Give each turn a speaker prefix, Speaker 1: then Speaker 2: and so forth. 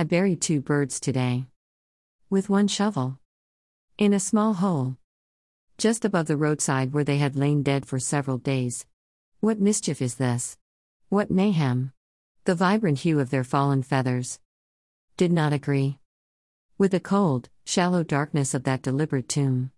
Speaker 1: I buried two birds today. With one shovel. In a small hole. Just above the roadside where they had lain dead for several days. What mischief is this? What mayhem? The vibrant hue of their fallen feathers. Did not agree. With the cold, shallow darkness of that deliberate tomb.